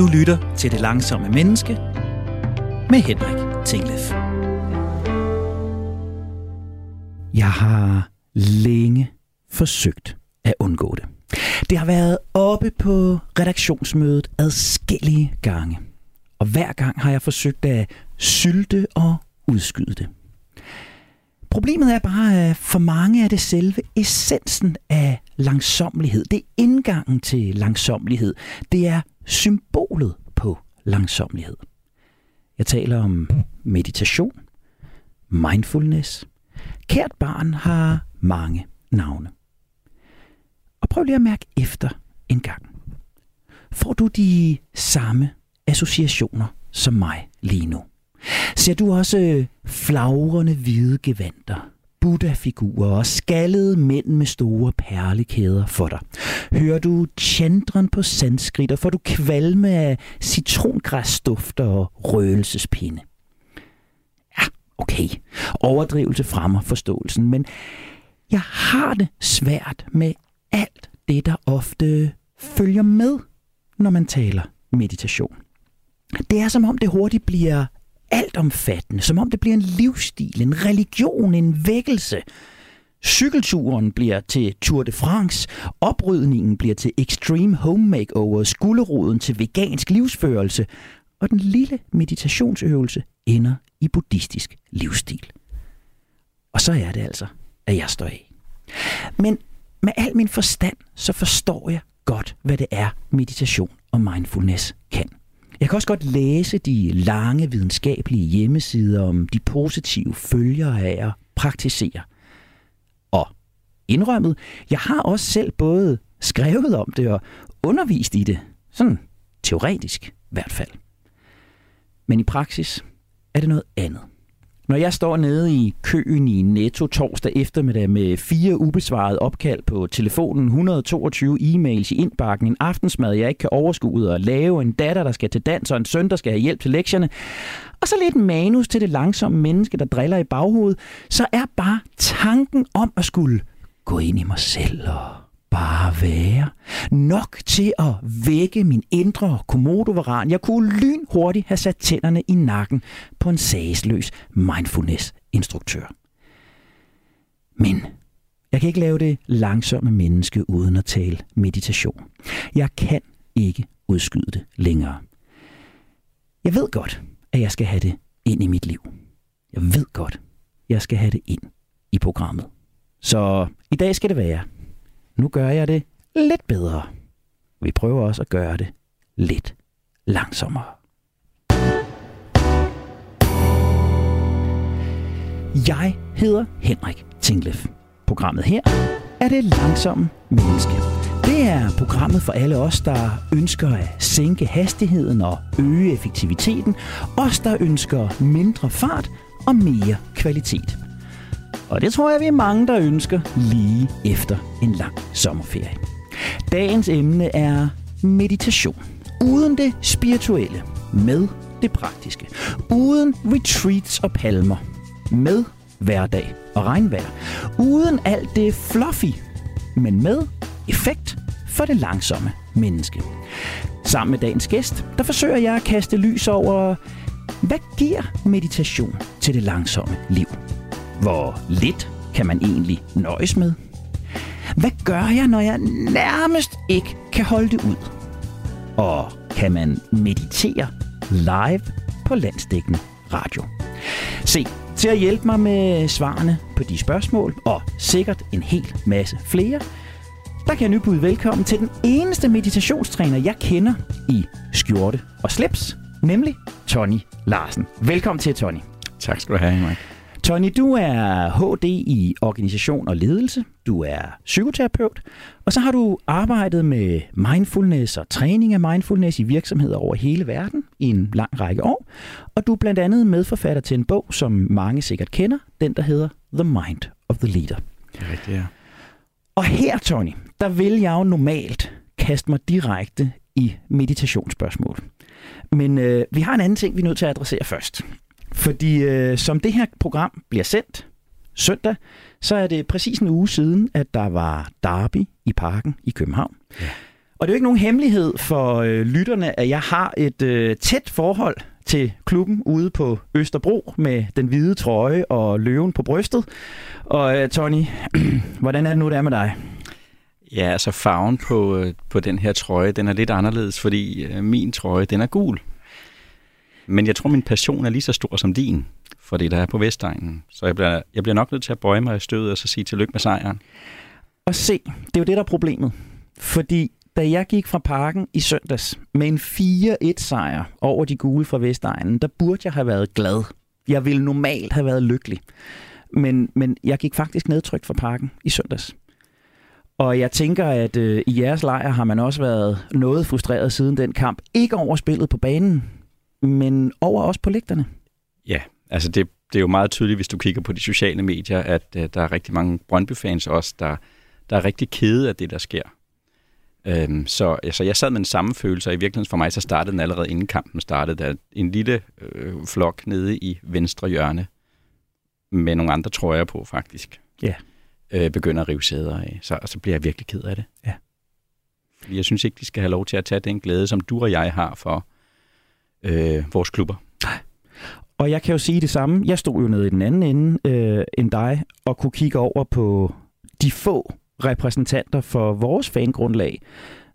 Du lytter til Det Langsomme Menneske med Henrik Tinglef. Jeg har længe forsøgt at undgå det. Det har været oppe på redaktionsmødet adskillige gange. Og hver gang har jeg forsøgt at sylte og udskyde det. Problemet er bare, at for mange er det selve essensen af langsomlighed. Det er indgangen til langsomlighed. Det er symbolet på langsomlighed. Jeg taler om meditation, mindfulness. Kært barn har mange navne. Og prøv lige at mærke efter en gang. Får du de samme associationer som mig lige nu? Ser du også flagrende hvide gevanter, Buddha-figurer og skaldede mænd med store perlekæder for dig? Hører du chandren på sanskrit, og får du kvalme af citrongræsdufter og røgelsespinde? Ja, okay. Overdrivelse fremmer forståelsen, men jeg har det svært med alt det, der ofte følger med, når man taler meditation. Det er som om det hurtigt bliver altomfattende, som om det bliver en livsstil, en religion, en vækkelse. Cykelturen bliver til Tour de France, oprydningen bliver til Extreme Home Makeover, skulderoden til vegansk livsførelse, og den lille meditationsøvelse ender i buddhistisk livsstil. Og så er det altså, at jeg står af. Men med al min forstand, så forstår jeg godt, hvad det er, meditation og mindfulness kan. Jeg kan også godt læse de lange videnskabelige hjemmesider om de positive følger af at praktisere. Og indrømmet, jeg har også selv både skrevet om det og undervist i det. Sådan teoretisk i hvert fald. Men i praksis er det noget andet. Når jeg står nede i køen i Netto torsdag eftermiddag med fire ubesvarede opkald på telefonen, 122 e-mails i indbakken, en aftensmad, jeg ikke kan overskue og lave, en datter, der skal til dans og en søn, der skal have hjælp til lektierne, og så lidt manus til det langsomme menneske, der driller i baghovedet, så er bare tanken om at skulle gå ind i mig selv og bare være. Nok til at vække min indre komodovaran. Jeg kunne lynhurtigt have sat tænderne i nakken på en sagsløs mindfulness-instruktør. Men jeg kan ikke lave det langsomme menneske uden at tale meditation. Jeg kan ikke udskyde det længere. Jeg ved godt, at jeg skal have det ind i mit liv. Jeg ved godt, jeg skal have det ind i programmet. Så i dag skal det være nu gør jeg det lidt bedre. Vi prøver også at gøre det lidt langsommere. Jeg hedder Henrik Tinglef. Programmet her er det langsomme menneske. Det er programmet for alle os, der ønsker at sænke hastigheden og øge effektiviteten. Os, der ønsker mindre fart og mere kvalitet. Og det tror jeg, vi er mange, der ønsker lige efter en lang sommerferie. Dagens emne er meditation. Uden det spirituelle, med det praktiske. Uden retreats og palmer, med hverdag og regnvejr. Uden alt det fluffy, men med effekt for det langsomme menneske. Sammen med dagens gæst, der forsøger jeg at kaste lys over, hvad giver meditation til det langsomme liv? Hvor lidt kan man egentlig nøjes med? Hvad gør jeg, når jeg nærmest ikke kan holde det ud? Og kan man meditere live på landsdækkende radio? Se, til at hjælpe mig med svarene på de spørgsmål, og sikkert en hel masse flere, der kan jeg nu byde velkommen til den eneste meditationstræner, jeg kender i skjorte og slips, nemlig Tony Larsen. Velkommen til, Tony. Tak skal du have, Henrik. Tony, du er HD i organisation og ledelse. Du er psykoterapeut. Og så har du arbejdet med mindfulness og træning af mindfulness i virksomheder over hele verden i en lang række år. Og du er blandt andet medforfatter til en bog, som mange sikkert kender. Den, der hedder The Mind of the Leader. Det er rigtigt, ja. Og her, Tony, der vil jeg jo normalt kaste mig direkte i meditationsspørgsmål. Men øh, vi har en anden ting, vi er nødt til at adressere først. Fordi øh, som det her program bliver sendt søndag, så er det præcis en uge siden, at der var derby i parken i København. Ja. Og det er jo ikke nogen hemmelighed for øh, lytterne, at jeg har et øh, tæt forhold til klubben ude på Østerbro med den hvide trøje og løven på brystet. Og øh, Tony, hvordan er det nu, det er med dig? Ja, altså farven på, øh, på den her trøje, den er lidt anderledes, fordi øh, min trøje, den er gul. Men jeg tror, min passion er lige så stor som din, for det der er på Vestegnen. Så jeg bliver, jeg bliver nok nødt til at bøje mig i stødet og så sige tillykke med sejren. Og se, det er jo det, der er problemet. Fordi da jeg gik fra parken i søndags med en 4-1-sejr over de gule fra Vestegnen, der burde jeg have været glad. Jeg ville normalt have været lykkelig. Men, men jeg gik faktisk nedtrykt fra parken i søndags. Og jeg tænker, at øh, i jeres lejr har man også været noget frustreret siden den kamp. Ikke over spillet på banen, men over også på lægterne. Ja, altså det, det er jo meget tydeligt, hvis du kigger på de sociale medier, at uh, der er rigtig mange Brøndby-fans også, der, der er rigtig kede af det, der sker. Øhm, så altså, jeg sad med den samme følelse, og i virkeligheden for mig, så startede den allerede inden kampen startede, der en lille øh, flok nede i venstre hjørne, med nogle andre trøjer på faktisk, ja. øh, begynder at rive sæder af. Så, så bliver jeg virkelig ked af det. Ja. Fordi jeg synes ikke, de skal have lov til at tage den glæde, som du og jeg har for øh, vores klubber. Og jeg kan jo sige det samme. Jeg stod jo nede i den anden ende øh, end dig, og kunne kigge over på de få repræsentanter for vores fangrundlag,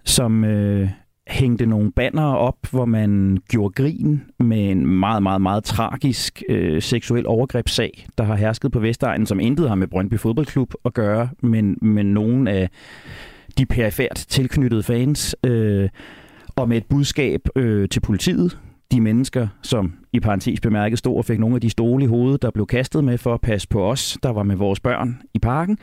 som øh, hængte nogle banner op, hvor man gjorde grin med en meget, meget, meget tragisk øh, seksuel overgrebssag, der har hersket på Vestegnen, som intet har med Brøndby Fodboldklub at gøre, men, men nogen af de perifært tilknyttede fans, øh, og med et budskab øh, til politiet, de mennesker, som i parentes bemærket stod og fik nogle af de stole i hovedet, der blev kastet med for at passe på os, der var med vores børn i parken.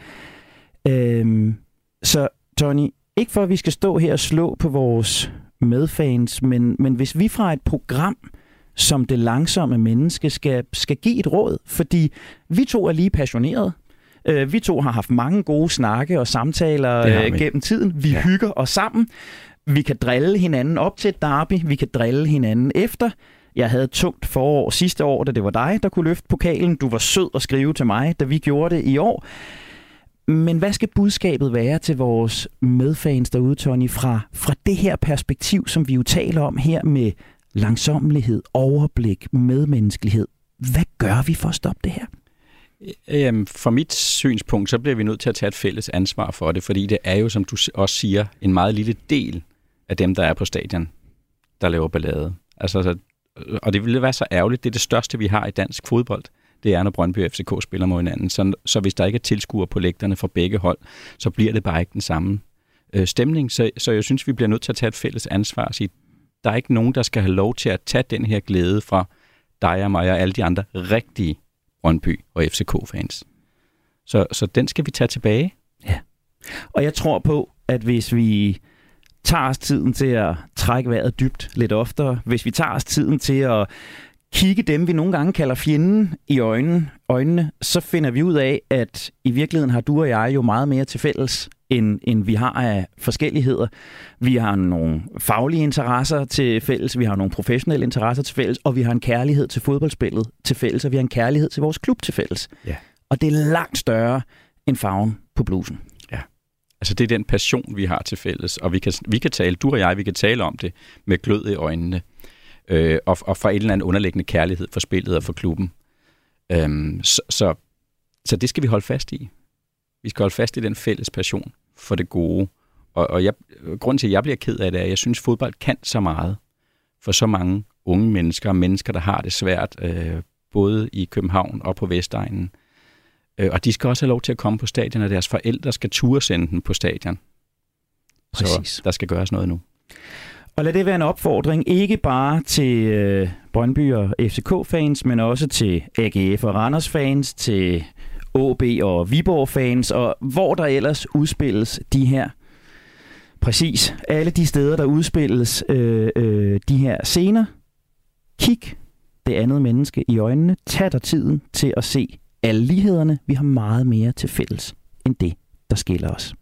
Øhm, så Tony, ikke for at vi skal stå her og slå på vores medfans, men, men hvis vi fra et program som det langsomme menneske skal, skal give et råd, fordi vi to er lige passionerede. Øh, vi to har haft mange gode snakke og samtaler øh, gennem tiden. Vi ja. hygger os sammen. Vi kan drille hinanden op til et derby. Vi kan drille hinanden efter. Jeg havde et tungt forår sidste år, da det var dig, der kunne løfte pokalen. Du var sød at skrive til mig, da vi gjorde det i år. Men hvad skal budskabet være til vores medfans derude, Tony, fra, fra det her perspektiv, som vi jo taler om her med langsommelighed, overblik, medmenneskelighed? Hvad gør vi for at stoppe det her? Øh, øhm, fra mit synspunkt, så bliver vi nødt til at tage et fælles ansvar for det, fordi det er jo, som du også siger, en meget lille del af dem, der er på stadion, der laver ballade. Altså, og det ville være så ærgerligt. Det er det største, vi har i dansk fodbold det er, når Brøndby og FCK spiller mod hinanden. Så, så hvis der ikke er tilskuere på lægterne fra begge hold, så bliver det bare ikke den samme øh, stemning. Så, så jeg synes, vi bliver nødt til at tage et fælles ansvar og sige, der er ikke nogen, der skal have lov til at tage den her glæde fra dig og mig og alle de andre rigtige Brøndby og FCK-fans. Så, så den skal vi tage tilbage. Ja. Og jeg tror på, at hvis vi tager os tiden til at trække vejret dybt lidt oftere, hvis vi tager os tiden til at kigge dem, vi nogle gange kalder fjenden i øjnene, øjnene, så finder vi ud af, at i virkeligheden har du og jeg jo meget mere til fælles, end, end vi har af forskelligheder. Vi har nogle faglige interesser til fælles, vi har nogle professionelle interesser til fælles, og vi har en kærlighed til fodboldspillet til fælles, og vi har en kærlighed til vores klub til fælles. Ja. Og det er langt større end farven på blusen. Altså det er den passion, vi har til fælles, og vi kan, vi kan tale, du og jeg, vi kan tale om det med glød i øjnene øh, og, og for en eller anden underliggende kærlighed for spillet og for klubben. Øhm, så, så, så det skal vi holde fast i. Vi skal holde fast i den fælles passion for det gode. Og, og jeg, grunden til, at jeg bliver ked af det, er, at jeg synes, at fodbold kan så meget for så mange unge mennesker, mennesker, der har det svært, øh, både i København og på Vestegnen. Øh, og de skal også have lov til at komme på stadion, og deres forældre skal ture sende dem på stadion. Præcis. Så der skal gøres noget nu. Og lad det være en opfordring, ikke bare til øh, Brøndby og FCK-fans, men også til AGF og Randers-fans, til OB og Viborg-fans, og hvor der ellers udspilles de her Præcis. Alle de steder, der udspilles øh, øh, de her scener. Kig det andet menneske i øjnene. Tag dig tiden til at se alle lighederne. Vi har meget mere til fælles end det, der skiller os.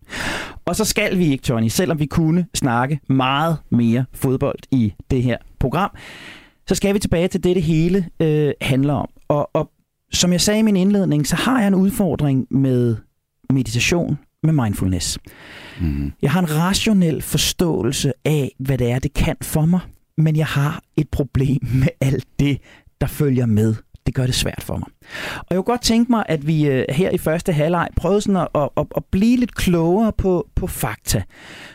Og så skal vi ikke, Tony, selvom vi kunne snakke meget mere fodbold i det her program, så skal vi tilbage til det, det hele øh, handler om. Og, og som jeg sagde i min indledning, så har jeg en udfordring med meditation med mindfulness. Mm. Jeg har en rationel forståelse af, hvad det er, det kan for mig, men jeg har et problem med alt det, der følger med. Det gør det svært for mig. Og jeg kunne godt tænke mig, at vi øh, her i første halvleg prøvede sådan at, at, at blive lidt klogere på, på fakta.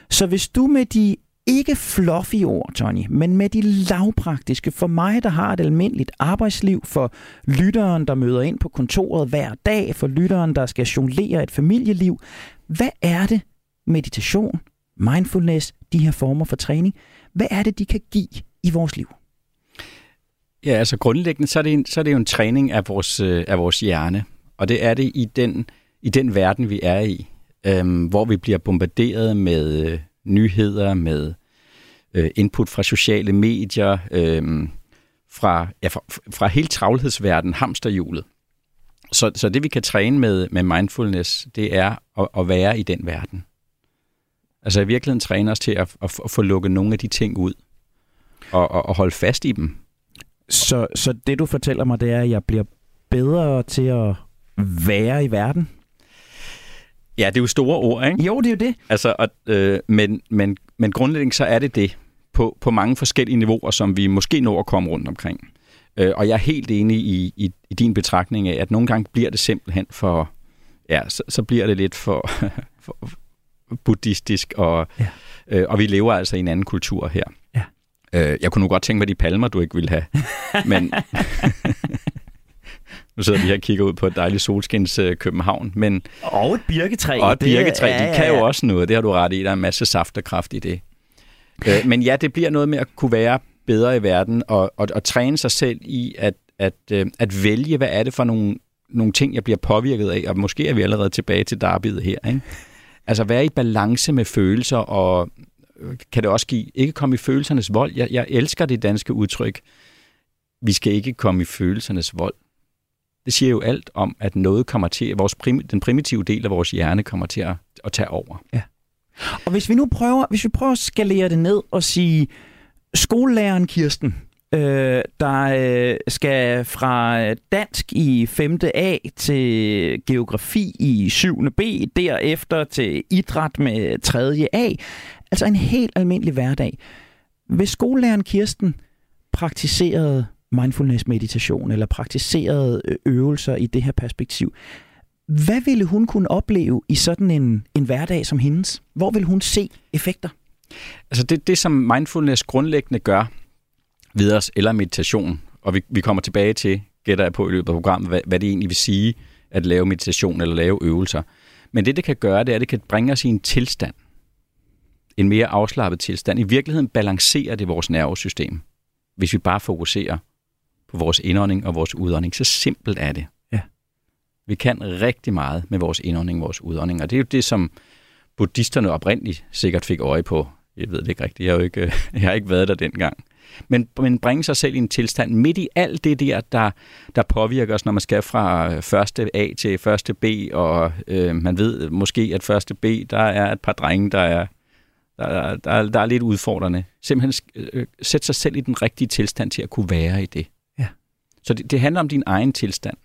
Så hvis du med de ikke fluffy ord, Tony, men med de lavpraktiske. For mig, der har et almindeligt arbejdsliv, for lytteren, der møder ind på kontoret hver dag, for lytteren, der skal jonglere et familieliv. Hvad er det, meditation, mindfulness, de her former for træning, hvad er det, de kan give i vores liv? Ja, altså grundlæggende, så er det, en, så er det jo en træning af vores, øh, af vores hjerne. Og det er det i den, i den verden, vi er i, øhm, hvor vi bliver bombarderet med øh, nyheder, med øh, input fra sociale medier, øh, fra, ja, fra, fra hele travlhedsverdenen, hamsterhjulet. Så, så det vi kan træne med, med mindfulness, det er at, at være i den verden. Altså i virkeligheden træne os til at, at, at få lukket nogle af de ting ud, og, og, og holde fast i dem. Så, så det du fortæller mig, det er, at jeg bliver bedre til at være i verden? Ja, det er jo store ord, ikke? Jo, det er jo det. Altså, og, øh, men, men, men grundlæggende så er det det på, på mange forskellige niveauer, som vi måske når at komme rundt omkring. Øh, og jeg er helt enig i, i, i din betragtning af, at nogle gange bliver det simpelthen for, ja, så, så bliver det lidt for, for buddhistisk, og, ja. øh, og vi lever altså i en anden kultur her. Øh, jeg kunne nu godt tænke mig de palmer, du ikke ville have, men nu sidder vi her og kigger ud på et dejligt solskins øh, København. Men, og et birketræ. Og et birketræ, det, ja, de kan ja, ja. jo også noget, det har du ret i, der er en masse saft og kraft i det. Øh, men ja, det bliver noget med at kunne være bedre i verden og, og, og træne sig selv i at, at, øh, at vælge, hvad er det for nogle, nogle ting, jeg bliver påvirket af, og måske er vi allerede tilbage til derbyet her. Ikke? Altså være i balance med følelser, og kan det også give, ikke komme i følelsernes vold. Jeg, jeg elsker det danske udtryk, vi skal ikke komme i følelsernes vold. Det siger jo alt om, at noget kommer til, vores prim, den primitive del af vores hjerne kommer til at, at tage over. Ja. Og hvis vi nu prøver, hvis vi prøver at skalere det ned og sige, skolelæreren Kirsten, øh, der øh, skal fra dansk i 5. A til geografi i 7. B, derefter til idræt med 3. A. Altså en helt almindelig hverdag. Hvis skolelæreren Kirsten praktiserede mindfulness meditation eller praktiserede øh, øvelser i det her perspektiv, hvad ville hun kunne opleve i sådan en, en hverdag som hendes? Hvor vil hun se effekter? Altså det, det, som mindfulness grundlæggende gør ved os, eller meditation, og vi, vi kommer tilbage til, gætter jeg på i løbet af programmet, hvad, hvad det egentlig vil sige at lave meditation eller lave øvelser. Men det, det kan gøre, det er, at det kan bringe os i en tilstand. En mere afslappet tilstand. I virkeligheden balancerer det vores nervesystem, hvis vi bare fokuserer på vores indånding og vores udånding. Så simpelt er det. Ja. Vi kan rigtig meget med vores indånding og vores udånding, og det er jo det, som buddhisterne oprindeligt sikkert fik øje på. Jeg ved det ikke rigtigt, jeg har, jo ikke, jeg har ikke været der dengang. Men, men bringe sig selv i en tilstand midt i alt det der, der, der påvirker os, når man skal fra første A til første B, og øh, man ved måske, at første B, der er et par drenge, der er, der, der, der er lidt udfordrende. Simpelthen øh, sætte sig selv i den rigtige tilstand til at kunne være i det. Så det, det handler om din egen tilstand.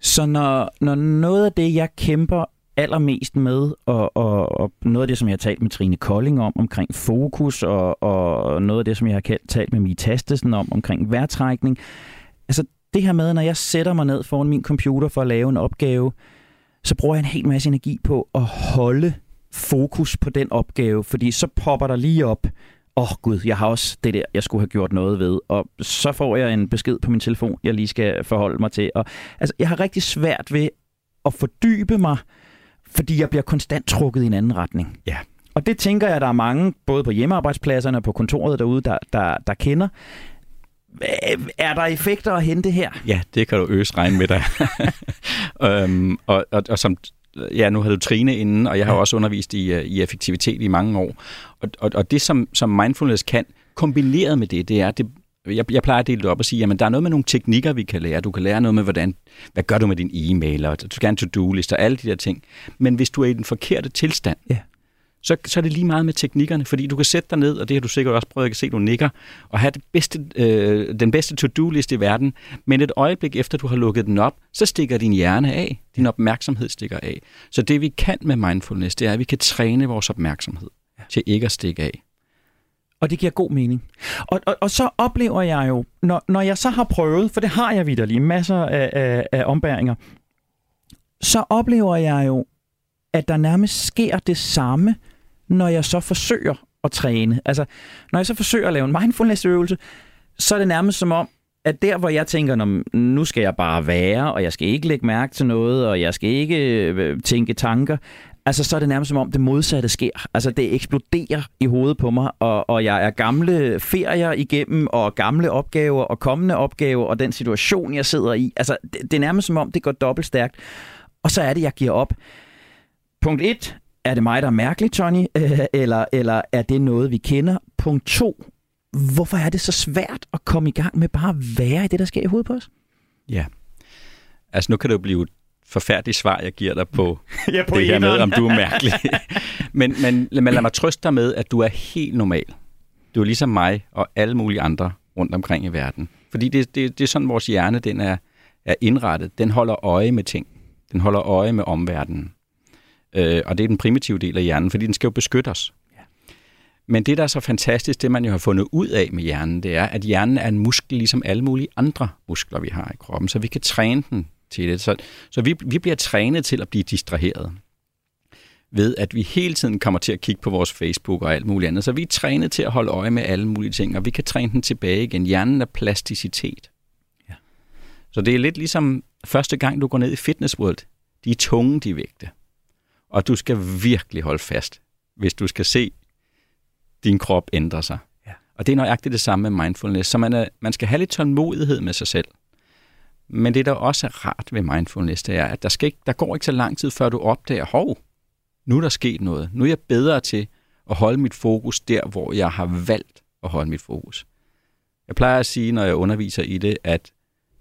Så når, når noget af det, jeg kæmper allermest med, og, og, og noget af det, som jeg har talt med Trine Kolding om, omkring fokus, og, og noget af det, som jeg har talt med Mie Tastesen om, omkring vejrtrækning, altså det her med, når jeg sætter mig ned foran min computer for at lave en opgave, så bruger jeg en hel masse energi på at holde fokus på den opgave, fordi så popper der lige op, åh oh, gud, jeg har også det der, jeg skulle have gjort noget ved. Og så får jeg en besked på min telefon, jeg lige skal forholde mig til. Og, altså, jeg har rigtig svært ved at fordybe mig, fordi jeg bliver konstant trukket i en anden retning. Ja. Og det tænker jeg, der er mange, både på hjemmearbejdspladserne og på kontoret derude, der, der, der kender. Er der effekter at hente her? Ja, det kan du øse regne med dig. øhm, og, og, og som ja, nu har du Trine inden, og jeg har ja. også undervist i, øh, i effektivitet i mange år. Og, og, og det, som, som mindfulness kan, kombineret med det, det er, det, jeg, jeg plejer at dele det op og sige, at der er noget med nogle teknikker, vi kan lære. Du kan lære noget med, hvordan, hvad gør du med din e-mail, og du skal have en to-do-list og alle de der ting. Men hvis du er i den forkerte tilstand, ja. Så, så er det lige meget med teknikkerne, fordi du kan sætte dig ned, og det har du sikkert også prøvet, jeg kan se, du nikker, og have det bedste, øh, den bedste to-do-liste i verden, men et øjeblik efter du har lukket den op, så stikker din hjerne af, din opmærksomhed stikker af. Så det vi kan med mindfulness, det er, at vi kan træne vores opmærksomhed til ikke at stikke af. Og det giver god mening. Og, og, og så oplever jeg jo, når, når jeg så har prøvet, for det har jeg vidderlig, masser af, af, af ombæringer, så oplever jeg jo, at der nærmest sker det samme, når jeg så forsøger at træne. Altså, når jeg så forsøger at lave en mindfulness-øvelse, så er det nærmest som om, at der, hvor jeg tænker, nu skal jeg bare være, og jeg skal ikke lægge mærke til noget, og jeg skal ikke øh, tænke tanker, altså så er det nærmest som om det modsatte sker. Altså det eksploderer i hovedet på mig, og, og jeg er gamle ferier igennem, og gamle opgaver, og kommende opgaver, og den situation, jeg sidder i. Altså det, det er nærmest som om, det går dobbelt stærkt. Og så er det, jeg giver op. Punkt 1. Er det mig, der er mærkelig, Tony? eller, eller er det noget, vi kender? Punkt 2. Hvorfor er det så svært at komme i gang med bare at være i det, der sker i hovedet på os? Ja. Altså nu kan det jo blive et forfærdeligt svar, jeg giver dig på, ja, på det her med, om du er mærkelig. men, men, men lad mig trøste dig med, at du er helt normal. Du er ligesom mig og alle mulige andre rundt omkring i verden. Fordi det, det, det er sådan, vores hjerne den er, er indrettet. Den holder øje med ting. Den holder øje med omverdenen. Øh, og det er den primitive del af hjernen, fordi den skal jo beskytte os. Men det, der er så fantastisk, det man jo har fundet ud af med hjernen, det er, at hjernen er en muskel, ligesom alle mulige andre muskler, vi har i kroppen. Så vi kan træne den til det. Så, så vi, vi bliver trænet til at blive distraheret ved, at vi hele tiden kommer til at kigge på vores Facebook og alt muligt andet. Så vi er trænet til at holde øje med alle mulige ting, og vi kan træne den tilbage igen. Hjernen er plasticitet. Ja. Så det er lidt ligesom første gang, du går ned i Fitness World. De er tunge, de vægte. Og du skal virkelig holde fast, hvis du skal se din krop ændre sig. Ja. Og det er nøjagtigt det samme med mindfulness. Så man, er, man skal have lidt tålmodighed med sig selv. Men det, der også er rart ved mindfulness, det er, at der, skal ikke, der går ikke så lang tid, før du opdager, hov, nu er der sket noget. Nu er jeg bedre til at holde mit fokus der, hvor jeg har valgt at holde mit fokus. Jeg plejer at sige, når jeg underviser i det, at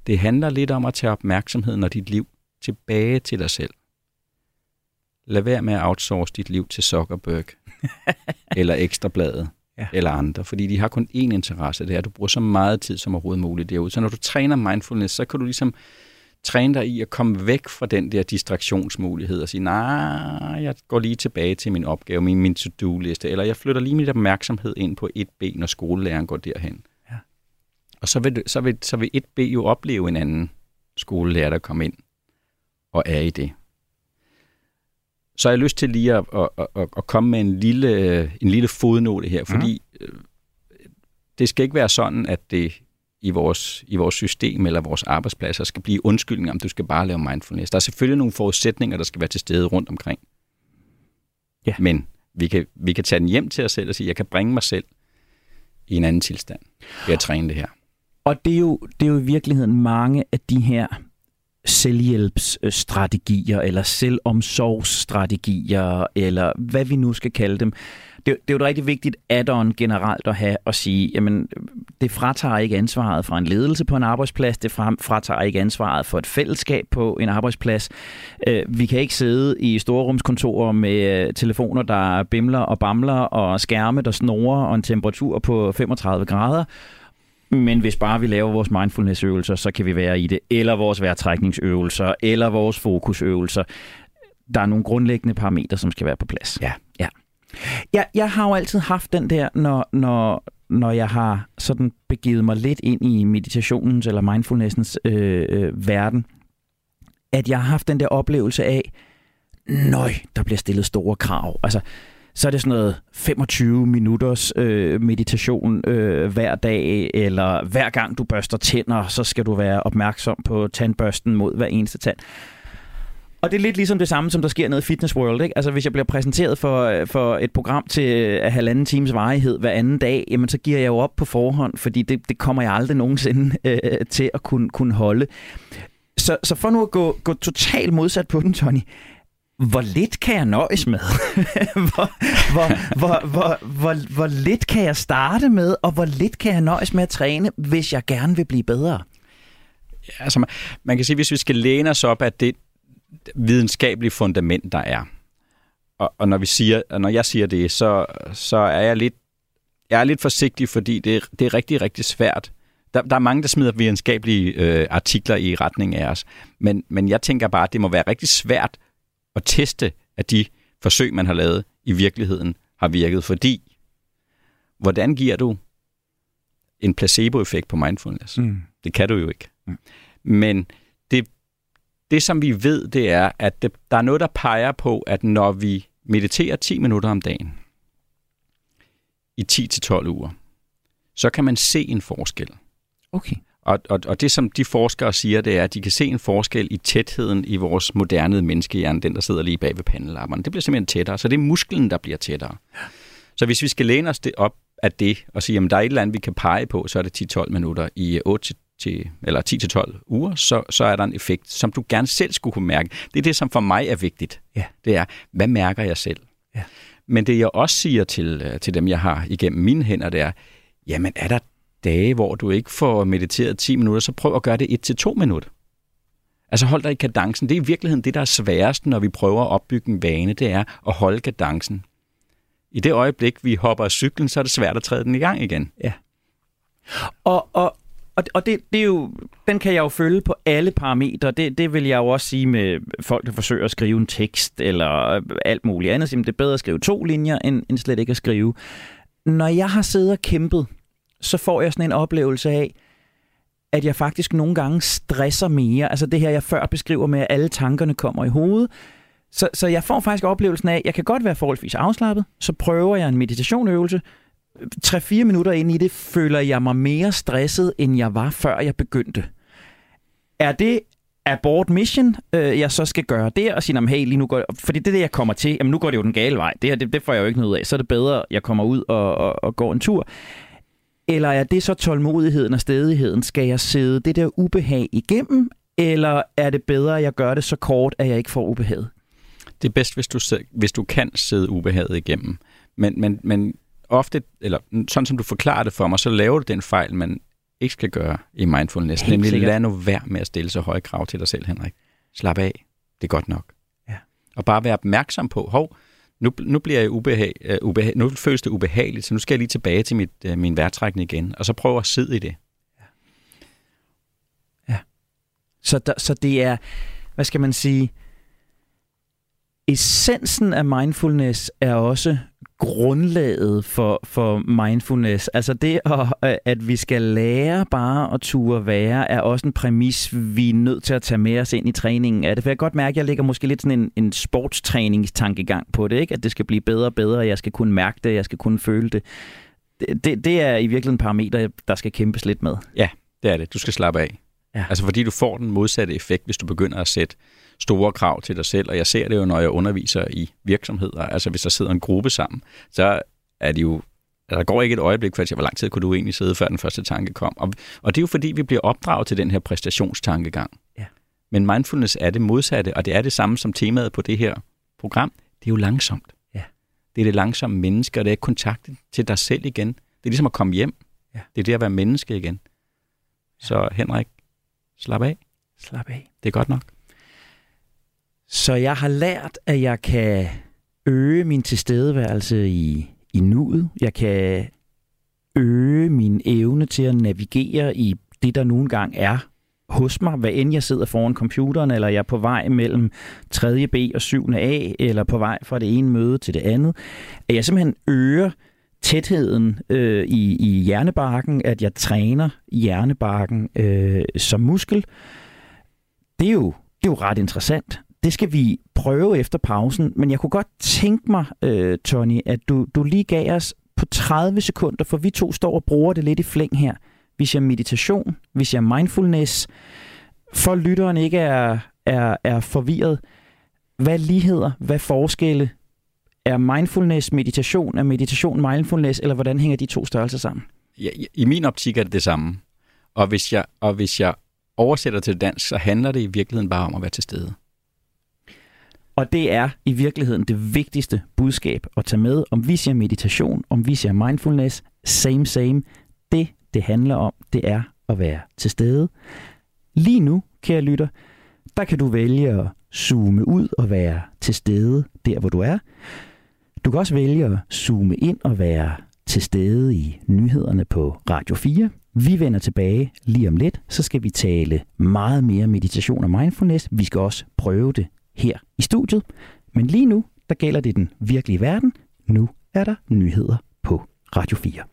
det handler lidt om at tage opmærksomheden og dit liv tilbage til dig selv. Lad være med at outsource dit liv til Zuckerberg eller Ekstrabladet ja. eller andre, fordi de har kun én interesse, det er, at du bruger så meget tid som overhovedet muligt derude. Så når du træner mindfulness, så kan du ligesom træne dig i at komme væk fra den der distraktionsmulighed og sige, nej, jeg går lige tilbage til min opgave, min, min to-do-liste, eller jeg flytter lige min opmærksomhed ind på et b når skolelæreren går derhen. Ja. Og så vil, så, vil, så vil et b jo opleve en anden skolelærer, der kommer ind og er i det. Så har jeg lyst til lige at, at, at, at komme med en lille, en lille fodnote her, fordi mm. det skal ikke være sådan, at det i vores, i vores system eller vores arbejdspladser skal blive undskyldning om, du skal bare lave mindfulness. Der er selvfølgelig nogle forudsætninger, der skal være til stede rundt omkring. Ja. Men vi kan, vi kan tage den hjem til os selv og sige, jeg kan bringe mig selv i en anden tilstand ved at træne det her. Og det er jo, det er jo i virkeligheden mange af de her selvhjælpsstrategier eller selvomsorgsstrategier, eller hvad vi nu skal kalde dem. Det, det er jo et rigtig vigtigt add-on generelt at have at sige, jamen det fratager ikke ansvaret fra en ledelse på en arbejdsplads, det fratager ikke ansvaret for et fællesskab på en arbejdsplads. Øh, vi kan ikke sidde i storrumskontorer med øh, telefoner, der bimler og bamler, og skærme, der snorer, og en temperatur på 35 grader, men hvis bare vi laver vores mindfulness-øvelser, så kan vi være i det. Eller vores vejrtrækningsøvelser, eller vores fokusøvelser. Der er nogle grundlæggende parametre, som skal være på plads. Ja. ja. Jeg, jeg har jo altid haft den der, når, når, når jeg har sådan begivet mig lidt ind i meditationens eller mindfulnessens øh, øh, verden, at jeg har haft den der oplevelse af, nøj, der bliver stillet store krav. Altså, så er det sådan noget 25 minutters øh, meditation øh, hver dag, eller hver gang du børster tænder, så skal du være opmærksom på tandbørsten mod hver eneste tand. Og det er lidt ligesom det samme, som der sker nede i Fitness World. Ikke? Altså hvis jeg bliver præsenteret for, øh, for et program til øh, halvanden times varighed hver anden dag, jamen så giver jeg jo op på forhånd, fordi det, det kommer jeg aldrig nogensinde øh, til at kunne, kunne holde. Så, så for nu at gå, gå totalt modsat på den, Tony, hvor lidt kan jeg nøjes med? hvor, hvor, hvor, hvor, hvor, hvor lidt kan jeg starte med, og hvor lidt kan jeg nøjes med at træne, hvis jeg gerne vil blive bedre? Ja, altså man, man kan sige, hvis vi skal læne os op af det videnskabelige fundament, der er, og, og når, vi siger, når jeg siger det, så, så er jeg lidt, jeg er lidt forsigtig, fordi det, det er rigtig, rigtig svært. Der, der er mange, der smider videnskabelige øh, artikler i retning af os, men, men jeg tænker bare, at det må være rigtig svært at teste, at de forsøg, man har lavet i virkeligheden, har virket, fordi hvordan giver du en placeboeffekt på mindfulness? Mm. Det kan du jo ikke. Mm. Men det, det, som vi ved, det er, at det, der er noget, der peger på, at når vi mediterer 10 minutter om dagen i 10-12 uger, så kan man se en forskel. Okay. Og, og, og det, som de forskere siger, det er, at de kan se en forskel i tætheden i vores moderne menneskehjerne, den der sidder lige bag ved pandelapperne. Det bliver simpelthen tættere, så det er musklen, der bliver tættere. Så hvis vi skal læne os det op af det og sige, at der er et eller andet, vi kan pege på, så er det 10-12 minutter i 8 til, eller 10-12 uger, så, så er der en effekt, som du gerne selv skulle kunne mærke. Det er det, som for mig er vigtigt. Ja. Det er, hvad mærker jeg selv? Ja. Men det, jeg også siger til, øh, til dem, jeg har igennem mine hænder, det er, jamen er der dage, hvor du ikke får mediteret 10 minutter, så prøv at gøre det 1-2 minutter. Altså hold dig i kadencen. Det er i virkeligheden det, der er sværest, når vi prøver at opbygge en vane, det er at holde kadencen. I det øjeblik, vi hopper af cyklen, så er det svært at træde den i gang igen. Ja. Og, og, og, og det, det er jo, den kan jeg jo følge på alle parametre. Det, det vil jeg jo også sige med folk, der forsøger at skrive en tekst eller alt muligt andet. det er bedre at skrive to linjer, end, end slet ikke at skrive. Når jeg har siddet og kæmpet, så får jeg sådan en oplevelse af, at jeg faktisk nogle gange stresser mere. Altså det her, jeg før beskriver med, at alle tankerne kommer i hovedet. Så, så jeg får faktisk oplevelsen af, at jeg kan godt være forholdsvis afslappet, så prøver jeg en meditationøvelse. 3-4 minutter ind i det, føler jeg mig mere stresset, end jeg var, før jeg begyndte. Er det abort mission, øh, jeg så skal gøre det, og sige, hey, lige nu går fordi det er det, jeg kommer til, jamen nu går det jo den gale vej, det her, det, det får jeg jo ikke noget af, så er det bedre, jeg kommer ud og, og, og går en tur. Eller er det så tålmodigheden og stedigheden? Skal jeg sidde det der ubehag igennem, eller er det bedre, at jeg gør det så kort, at jeg ikke får ubehaget? Det er bedst, hvis du, hvis du kan sidde ubehaget igennem. Men, men, men ofte, eller sådan som du forklarer det for mig, så laver du den fejl, man ikke skal gøre i mindfulness. Helt nemlig sikkert. lad nu være med at stille så høje krav til dig selv, Henrik. Slap af. Det er godt nok. Ja. Og bare være opmærksom på, hov, nu, nu bliver jeg ubehag, uh, ubehag, nu føles det ubehageligt, så nu skal jeg lige tilbage til mit, uh, min værtrækning igen, og så prøve at sidde i det. Ja. ja. Så, der, så det er, hvad skal man sige, essensen af mindfulness er også grundlaget for, for mindfulness. Altså det, at, at vi skal lære bare at ture være, er også en præmis, vi er nødt til at tage med os ind i træningen af det. For jeg kan godt mærke, at jeg ligger måske lidt sådan en, en sportstræningstankegang på det, ikke? at det skal blive bedre og bedre, jeg skal kunne mærke det, jeg skal kunne føle det. Det, det, det er i virkeligheden en parameter, der skal kæmpes lidt med. Ja, det er det. Du skal slappe af. Ja. Altså fordi du får den modsatte effekt, hvis du begynder at sætte store krav til dig selv, og jeg ser det jo, når jeg underviser i virksomheder. Altså hvis der sidder en gruppe sammen, så er det jo der går ikke et øjeblik, for at sige, hvor lang tid kunne du egentlig sidde, før den første tanke kom. Og, og det er jo fordi, vi bliver opdraget til den her præstationstankegang. Ja. Men mindfulness er det modsatte, og det er det samme som temaet på det her program. Det er jo langsomt. Ja. Det er det langsomme menneske, og det er kontakten til dig selv igen. Det er ligesom at komme hjem. Ja. Det er det at være menneske igen. Så Henrik, slap af. Slap af. Det er godt nok. Så jeg har lært, at jeg kan øge min tilstedeværelse i, i nuet. Jeg kan øge min evne til at navigere i det, der nogle gange er hos mig, hvad end jeg sidder foran computeren, eller jeg er på vej mellem 3. B og 7. A, eller på vej fra det ene møde til det andet. At jeg simpelthen øger tætheden øh, i, i hjernebarken, at jeg træner hjernebarken øh, som muskel. Det er, jo, det er jo ret interessant det skal vi prøve efter pausen, men jeg kunne godt tænke mig, øh, Tony, at du, du lige gav os på 30 sekunder, for vi to står og bruger det lidt i flæng her. Vi siger meditation, vi siger mindfulness, for lytteren ikke er, er, er forvirret. Hvad ligheder, hvad forskelle er mindfulness meditation, er meditation mindfulness, eller hvordan hænger de to størrelser sammen? Ja, I min optik er det det samme. Og hvis jeg, og hvis jeg oversætter til dansk, så handler det i virkeligheden bare om at være til stede. Og det er i virkeligheden det vigtigste budskab at tage med, om vi siger meditation, om vi siger mindfulness, same same. Det, det handler om, det er at være til stede. Lige nu, kære lytter, der kan du vælge at zoome ud og være til stede der, hvor du er. Du kan også vælge at zoome ind og være til stede i nyhederne på Radio 4. Vi vender tilbage lige om lidt, så skal vi tale meget mere meditation og mindfulness. Vi skal også prøve det her i studiet. Men lige nu, der gælder det den virkelige verden. Nu er der nyheder på Radio 4.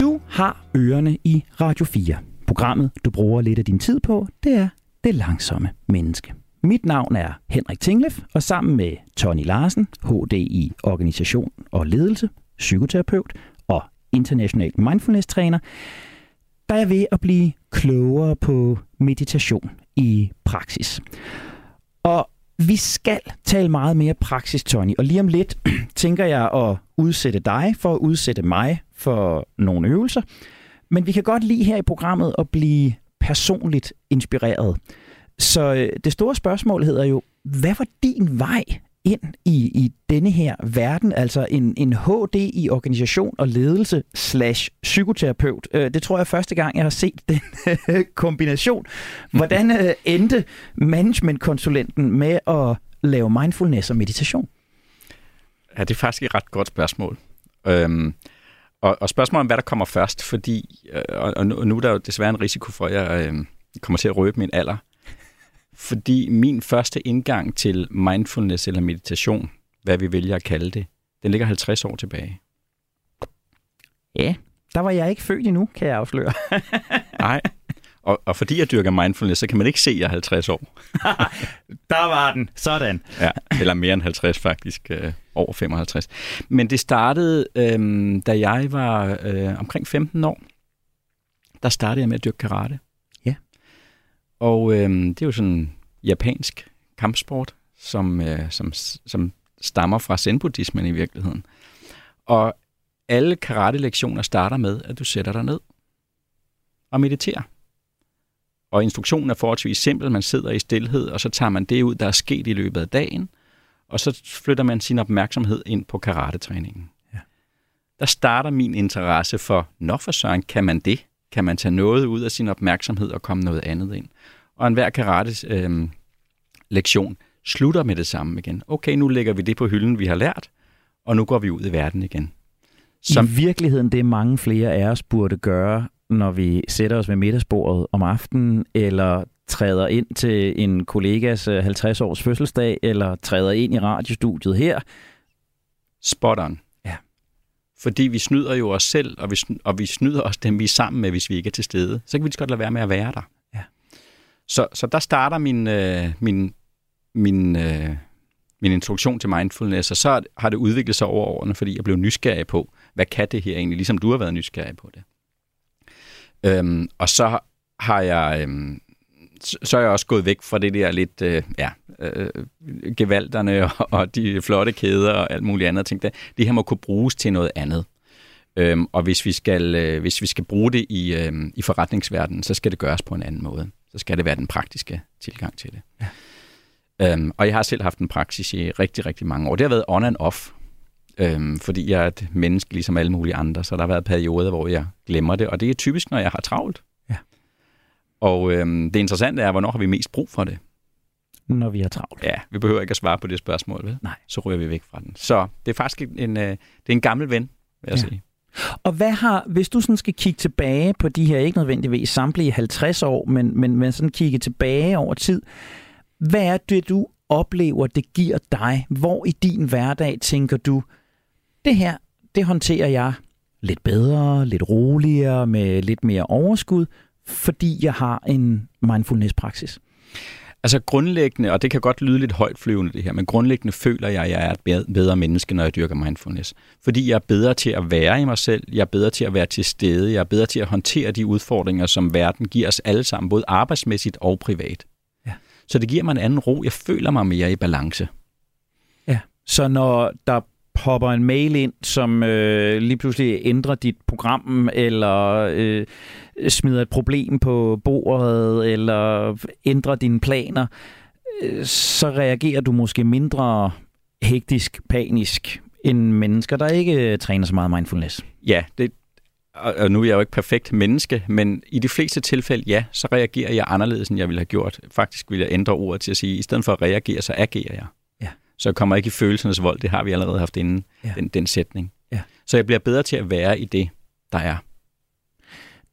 Du har ørerne i Radio 4. Programmet, du bruger lidt af din tid på, det er Det Langsomme Menneske. Mit navn er Henrik Tinglef, og sammen med Tony Larsen, HD i Organisation og Ledelse, psykoterapeut og international mindfulness-træner, der er jeg ved at blive klogere på meditation i praksis. Og vi skal tale meget mere praksis, Tony. Og lige om lidt tænker jeg at udsætte dig for at udsætte mig for nogle øvelser. Men vi kan godt lide her i programmet at blive personligt inspireret. Så øh, det store spørgsmål hedder jo, hvad var din vej ind i, i denne her verden, altså en, en HD i organisation og ledelse slash psykoterapeut. Øh, det tror jeg er første gang, jeg har set den øh, kombination. Hvordan øh, endte managementkonsulenten med at lave mindfulness og meditation? Ja, det er faktisk et ret godt spørgsmål. Øhm, og, og spørgsmålet om, hvad der kommer først, fordi, øh, og, og nu er der jo desværre en risiko for, at jeg øh, kommer til at røbe min alder, fordi min første indgang til mindfulness eller meditation, hvad vi vælger at kalde det, den ligger 50 år tilbage. Ja, der var jeg ikke født endnu, kan jeg afsløre. Nej, og, og fordi jeg dyrker mindfulness, så kan man ikke se, at jeg er 50 år. der var den. Sådan. Ja, eller mere end 50 faktisk. Øh, over 55. Men det startede, øh, da jeg var øh, omkring 15 år. Der startede jeg med at dyrke karate. Og øh, det er jo sådan japansk kampsport, som, øh, som, som stammer fra zen-buddhismen i virkeligheden. Og alle karate-lektioner starter med, at du sætter dig ned og mediterer. Og instruktionen er forholdsvis simpel. Man sidder i stillhed, og så tager man det ud, der er sket i løbet af dagen, og så flytter man sin opmærksomhed ind på karate-træningen. Ja. Der starter min interesse for, når for søren kan man det? Kan man tage noget ud af sin opmærksomhed og komme noget andet ind? Og enhver karate øh, lektion slutter med det samme igen. Okay, nu lægger vi det på hylden, vi har lært, og nu går vi ud i verden igen. Som... I virkeligheden det mange flere af os burde gøre, når vi sætter os ved middagsbordet om aftenen, eller træder ind til en kollegas 50-års øh, fødselsdag, eller træder ind i radiostudiet her. Spot on. Ja. Fordi vi snyder jo os selv, og vi, og vi snyder også dem, vi er sammen med, hvis vi ikke er til stede. Så kan vi godt lade være med at være der. Så, så der starter min, øh, min, min, øh, min introduktion til mindfulness, og så har det udviklet sig over årene, fordi jeg blev nysgerrig på, hvad kan det her egentlig, ligesom du har været nysgerrig på det. Øhm, og så har jeg... Øhm, så er jeg også gået væk fra det der lidt, øh, ja, øh, gevalderne og, og de flotte kæder og alt muligt andet. Jeg tænkte, det her må kunne bruges til noget andet. Øhm, og hvis vi, skal, øh, hvis vi skal bruge det i, øh, i forretningsverdenen, så skal det gøres på en anden måde så skal det være den praktiske tilgang til det. Ja. Øhm, og jeg har selv haft en praksis i rigtig, rigtig mange år. Det har været on and off, øhm, fordi jeg er et menneske ligesom alle mulige andre, så der har været perioder, hvor jeg glemmer det, og det er typisk, når jeg har travlt. Og øhm, det interessante er, hvornår har vi mest brug for det? Når vi har travlt. Ja, vi behøver ikke at svare på det spørgsmål, vel? Nej. Så ryger vi væk fra den. Så det er faktisk en, en, øh, det er en gammel ven, vil jeg ja. sige. Og hvad har, hvis du sådan skal kigge tilbage på de her, ikke nødvendigvis samtlige 50 år, men, men, men sådan kigge tilbage over tid, hvad er det, du oplever, det giver dig? Hvor i din hverdag tænker du, det her, det håndterer jeg lidt bedre, lidt roligere, med lidt mere overskud, fordi jeg har en mindfulness-praksis? Altså grundlæggende, og det kan godt lyde lidt højt flyvende det her, men grundlæggende føler jeg, at jeg er et bedre menneske, når jeg dyrker mindfulness. Fordi jeg er bedre til at være i mig selv, jeg er bedre til at være til stede, jeg er bedre til at håndtere de udfordringer, som verden giver os alle sammen, både arbejdsmæssigt og privat. Ja. Så det giver mig en anden ro. Jeg føler mig mere i balance. Ja, så når der popper en mail ind, som øh, lige pludselig ændrer dit program, eller øh, smider et problem på bordet, eller ændrer dine planer, øh, så reagerer du måske mindre hektisk, panisk, end mennesker, der ikke træner så meget mindfulness. Ja, det, og, og nu er jeg jo ikke perfekt menneske, men i de fleste tilfælde, ja, så reagerer jeg anderledes, end jeg ville have gjort. Faktisk vil jeg ændre ordet til at sige, at i stedet for at reagere, så agerer jeg. Ja. Så jeg kommer ikke i følelsernes vold, det har vi allerede haft inden, Ja. den, den sætning. Ja. Så jeg bliver bedre til at være i det, der er.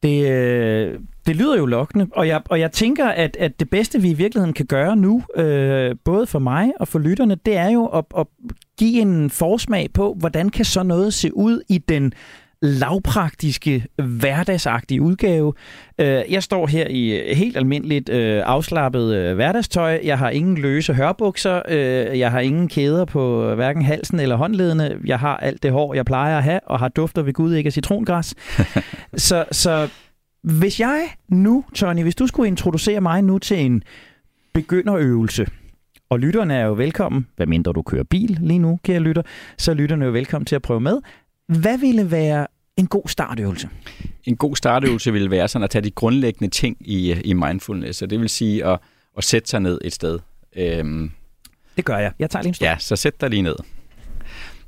Det, øh, det lyder jo lokkende, og jeg, og jeg tænker, at, at det bedste, vi i virkeligheden kan gøre nu, øh, både for mig og for lytterne, det er jo at, at give en forsmag på, hvordan kan så noget se ud i den lavpraktiske, hverdagsagtige udgave. Øh, Jeg står her i helt almindeligt øh, afslappet øh, hverdagstøj. Jeg har ingen løse hørbukser. Øh, Jeg har ingen kæder på hverken halsen eller håndledene. Jeg har alt det hår, jeg plejer at have, og har dufter ved Gud ikke af citrongræs. så, så hvis jeg nu, Tony, hvis du skulle introducere mig nu til en begynderøvelse, og lytterne er jo velkommen, hvad mindre du kører bil lige nu, kære lytter, så er lytterne jo velkommen til at prøve med. Hvad ville være en god startøvelse? En god startøvelse vil være sådan at tage de grundlæggende ting i, i mindfulness, og det vil sige at, at sætte sig ned et sted. Øhm, Det gør jeg. Jeg tager lige en stund. Ja, så sæt dig lige ned.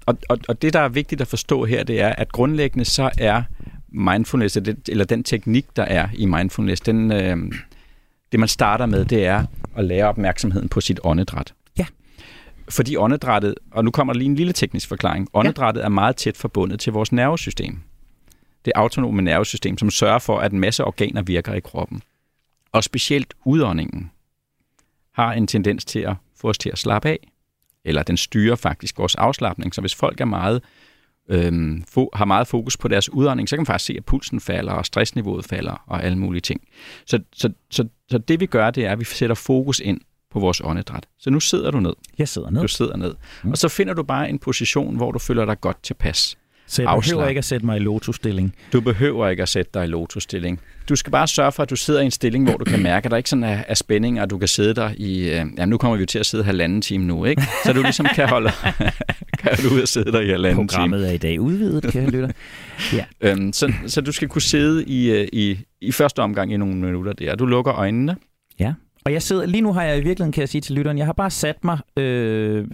Og, og, og det, der er vigtigt at forstå her, det er, at grundlæggende så er mindfulness, eller den teknik, der er i mindfulness, den, øh, det man starter med, det er at lære opmærksomheden på sit åndedræt. Ja. Fordi åndedrættet, og nu kommer der lige en lille teknisk forklaring, åndedrættet er meget tæt forbundet til vores nervesystem. Det autonome nervesystem, som sørger for, at en masse organer virker i kroppen. Og specielt udåndingen har en tendens til at få os til at slappe af. Eller den styrer faktisk vores afslappning. Så hvis folk er meget, øhm, fo- har meget fokus på deres udånding, så kan man faktisk se, at pulsen falder, og stressniveauet falder, og alle mulige ting. Så, så, så, så det vi gør, det er, at vi sætter fokus ind på vores åndedræt. Så nu sidder du ned. Jeg sidder ned. Du sidder ned. Og så finder du bare en position, hvor du føler dig godt tilpas. Så jeg behøver afslap. ikke at sætte mig i lotusstilling. Du behøver ikke at sætte dig i lotusstilling. Du skal bare sørge for, at du sidder i en stilling, hvor du kan mærke, at der ikke sådan er, er spænding, og du kan sidde der i... Øh, jamen, nu kommer vi jo til at sidde halvanden time nu, ikke? Så du ligesom kan holde... kan du ud og sidde der i halvanden time. Programmet er i dag udvidet, kære lytter. Øhm, så, så du skal kunne sidde i, øh, i, i første omgang i nogle minutter der. Du lukker øjnene. Og jeg sidder, lige nu har jeg i virkeligheden, kan jeg sige til lytteren, jeg har bare sat mig, øh,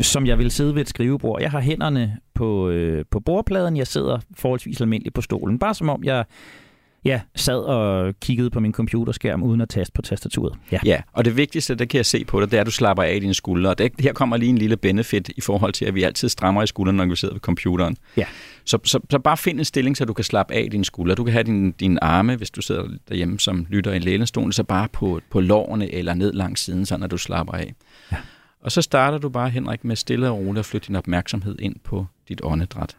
som jeg vil sidde ved et skrivebord. Jeg har hænderne på, øh, på bordpladen, jeg sidder forholdsvis almindeligt på stolen. Bare som om jeg ja, sad og kiggede på min computerskærm uden at taste på tastaturet. Ja. Ja, og det vigtigste, det kan jeg se på dig, det er, at du slapper af i dine skuldre. Og det, her kommer lige en lille benefit i forhold til, at vi altid strammer i skuldrene, når vi sidder ved computeren. Ja. Så, så, så bare find en stilling, så du kan slappe af i dine skuldre. Du kan have dine, dine arme, hvis du sidder derhjemme som lytter i en lænestol, så bare på, på lårene eller ned langs siden, så når du slapper af. Ja. Og så starter du bare, Henrik, med stille og roligt at flytte din opmærksomhed ind på dit åndedræt.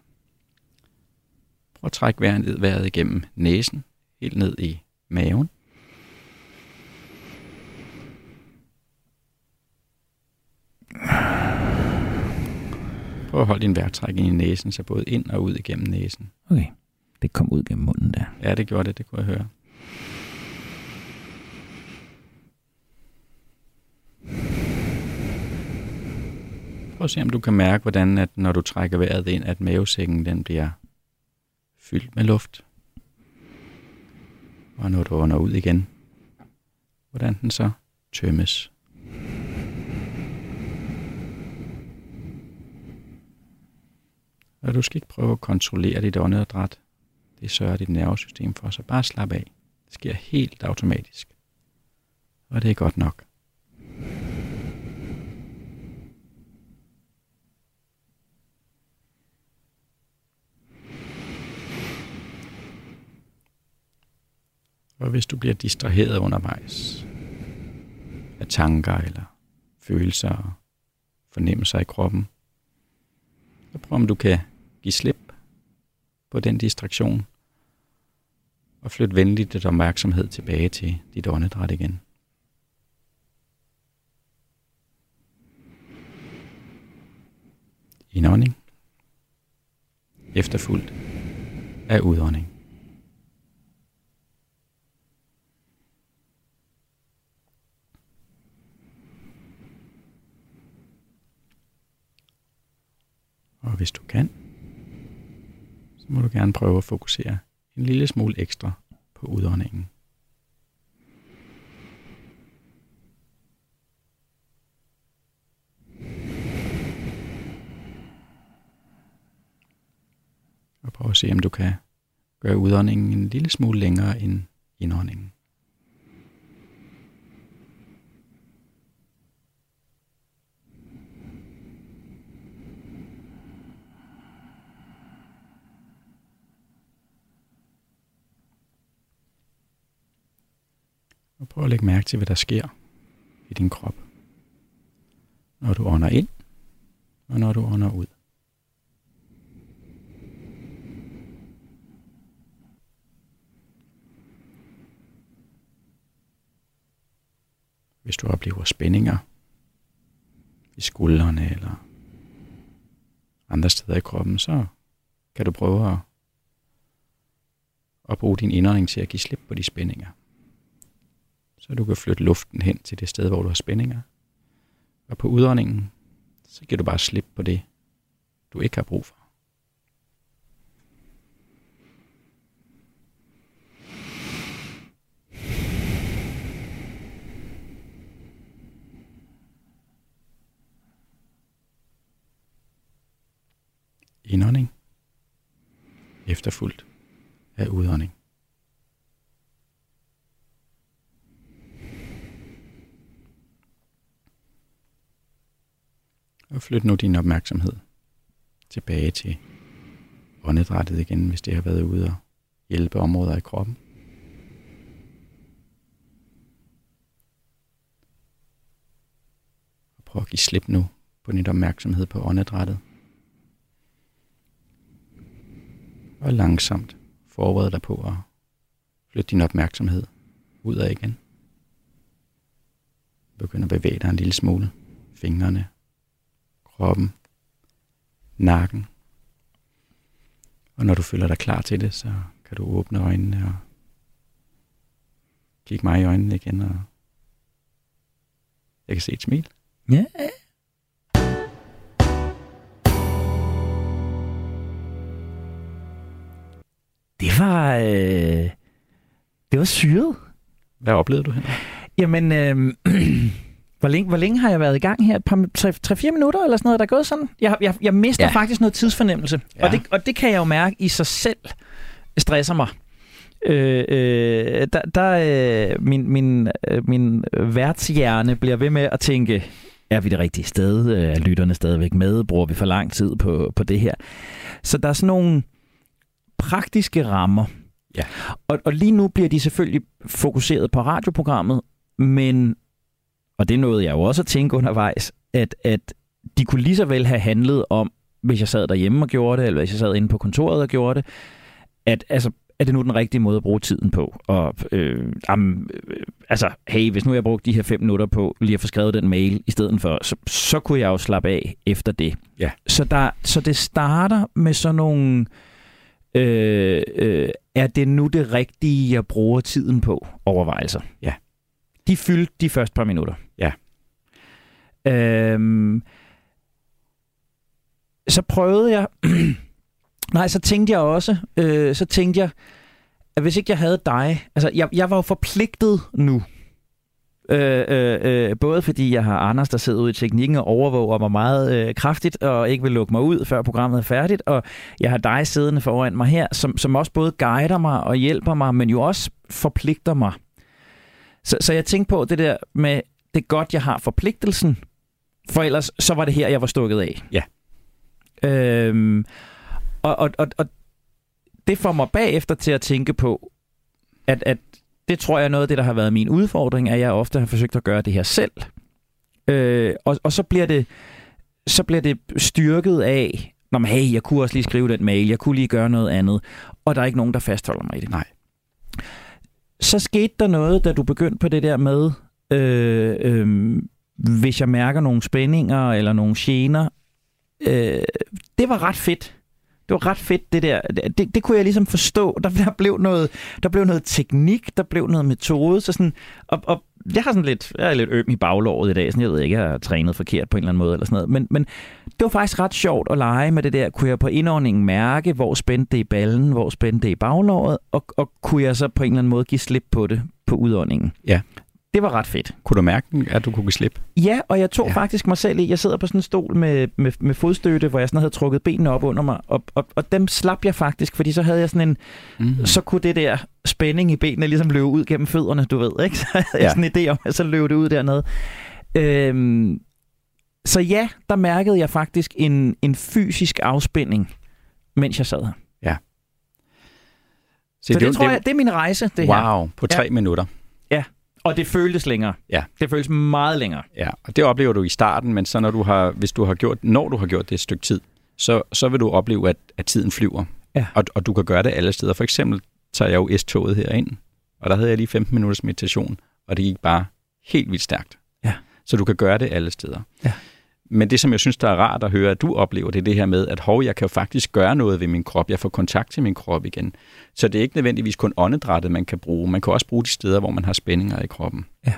Prøv at trække vejret, vejret igennem næsen, helt ned i maven. Prøv at holde din vejrtrækning i næsen, så både ind og ud igennem næsen. Okay, det kom ud gennem munden der. Ja, det gjorde det, det kunne jeg høre. Prøv at se, om du kan mærke, hvordan at når du trækker vejret ind, at mavesækken den bliver fyldt med luft. Og når du ånder ud igen, hvordan den så tømmes. Og du skal ikke prøve at kontrollere dit åndedræt. Det sørger dit nervesystem for, så bare slap af. Det sker helt automatisk. Og det er godt nok. Og hvis du bliver distraheret undervejs af tanker eller følelser og fornemmelser i kroppen, så prøv om du kan give slip på den distraktion og flyt venligt dit opmærksomhed tilbage til dit åndedræt igen. Indånding. Efterfulgt af udånding. Og hvis du kan, så må du gerne prøve at fokusere en lille smule ekstra på udåndingen. Og prøv at se, om du kan gøre udåndingen en lille smule længere end indåndingen. Og prøv at lægge mærke til, hvad der sker i din krop. Når du ånder ind, og når du ånder ud. Hvis du oplever spændinger i skuldrene eller andre steder i kroppen, så kan du prøve at, at bruge din indånding til at give slip på de spændinger. Så du kan flytte luften hen til det sted, hvor du har spændinger. Og på udåndingen, så giver du bare slip på det, du ikke har brug for. Indånding. Efterfulgt af udånding. Og flyt nu din opmærksomhed tilbage til åndedrættet igen, hvis det har været ude og hjælpe områder i kroppen. Og prøv at give slip nu på din opmærksomhed på åndedrættet. Og langsomt forbered dig på at flytte din opmærksomhed ud af igen. Begynd at bevæge dig en lille smule. Fingrene, kroppen, nakken. Og når du føler dig klar til det, så kan du åbne øjnene og kigge mig i øjnene igen. Og jeg kan se et smil. Ja. Det var... Øh, det var syret. Hvad oplevede du her? Jamen, øh, hvor, længe, hvor længe har jeg været i gang her? Et par, 3-4 minutter eller sådan noget, der er gået sådan? Jeg, jeg, jeg mister ja. Faktisk noget tidsfornemmelse. Ja. Ja. Og, det, og det kan jeg jo mærke i sig selv stresser mig. Øh, øh, der, der øh, min, min, øh, min værtshjerne bliver ved med at tænke, er vi det rigtige sted? Øh, Er lytterne stadigvæk med? Bruger vi for lang tid på, på det her? Så der er sådan nogle praktiske rammer. Ja. Og, og lige nu bliver de selvfølgelig fokuseret på radioprogrammet, men, og det nåede jeg jo også at tænke undervejs, at, at de kunne lige så vel have handlet om, hvis jeg sad derhjemme og gjorde det, eller hvis jeg sad inde på kontoret og gjorde det, at altså, er det nu den rigtige måde at bruge tiden på? Og øh, am, øh, altså, hey, hvis nu jeg brugte de her fem minutter på lige at få skrevet den mail i stedet for, så, så kunne jeg jo slappe af efter det. Ja. Så, der, så det starter med sådan nogle, øh, øh, er det nu det rigtige, jeg bruger tiden på overvejelser? Ja. De fyldte de første par minutter. Øhm, så prøvede jeg, nej, så tænkte jeg også, øh, så tænkte jeg, at hvis ikke jeg havde dig, altså jeg, jeg var jo forpligtet nu, Øh, øh, øh, både fordi jeg har Anders, der sidder ude i teknikken og overvåger mig meget øh, kraftigt, og ikke vil lukke mig ud, før programmet er færdigt, og jeg har dig siddende foran mig her, som, som også både guider mig og hjælper mig, men jo også forpligter mig. Så, så jeg tænkte på det der med, det er godt, jeg har forpligtelsen, for ellers så var det her, jeg var stukket af. Ja. Øhm, og, og, og, og det får mig bagefter til at tænke på, at, at det tror jeg er noget af det, der har været min udfordring, at jeg ofte har forsøgt at gøre det her selv. Øh, og, og så bliver det så bliver det styrket af, Nå, men hey, jeg kunne også lige skrive den mail, jeg kunne lige gøre noget andet, og der er ikke nogen, der fastholder mig i det. Nej. Så skete der noget, da du begyndte på det der med, øh, øh, hvis jeg mærker nogle spændinger eller nogle gener, øh, det var ret fedt. Det var ret fedt, det der. Det, det kunne jeg ligesom forstå. Der, der, blev noget, der blev noget teknik, der blev noget metode. Så sådan, og, og jeg har sådan lidt, jeg er lidt øm i baglåret i dag, sådan jeg ved ikke, jeg har trænet forkert på en eller anden måde eller sådan noget. Men, men det var faktisk ret sjovt at lege med det der. Kunne jeg på indåndingen mærke, hvor spændte det i ballen, hvor spændte det i baglåret, og, og kunne jeg så på en eller anden måde give slip på det på udåndingen. Ja det var ret fedt. Kunne du mærke, at du kunne give slip? Ja, og jeg tog Ja. ja. faktisk mig selv i. Jeg sidder på sådan en stol med, med, med fodstøtte, hvor jeg sådan havde trukket benene op under mig, og, og, og dem slap jeg faktisk, fordi så havde jeg sådan en, Mm. så kunne det der spænding i benene ligesom løbe ud gennem fødderne, du ved, ikke? Så havde jeg Ja. sådan en idé om, at så løb det ud dernede. Øhm, så ja, der mærkede jeg faktisk en, en fysisk afspænding, mens jeg sad her. Så det, det tror jeg, det er min rejse, det her. Wow, på tre Ja. minutter. Og det føltes længere. Ja. Det føltes meget længere. Ja, og det oplever du i starten, men så når du har, hvis du har gjort, når du har gjort det et stykke tid, så, så vil du opleve, at, at tiden flyver. Ja. Og, og du kan gøre det alle steder. For eksempel tager jeg jo S-toget herind, og der havde jeg lige 15 minutters meditation, og det gik bare helt vildt stærkt. Ja. Så du kan gøre det alle steder. Ja. Men det, som jeg synes, der er rart at høre, at du oplever, det er det her med, at hov, jeg kan jo faktisk gøre noget ved min krop. Jeg får kontakt til min krop igen. Så det er ikke nødvendigvis kun åndedrættet, man kan bruge. Man kan også bruge de steder, hvor man har spændinger i kroppen. Ja.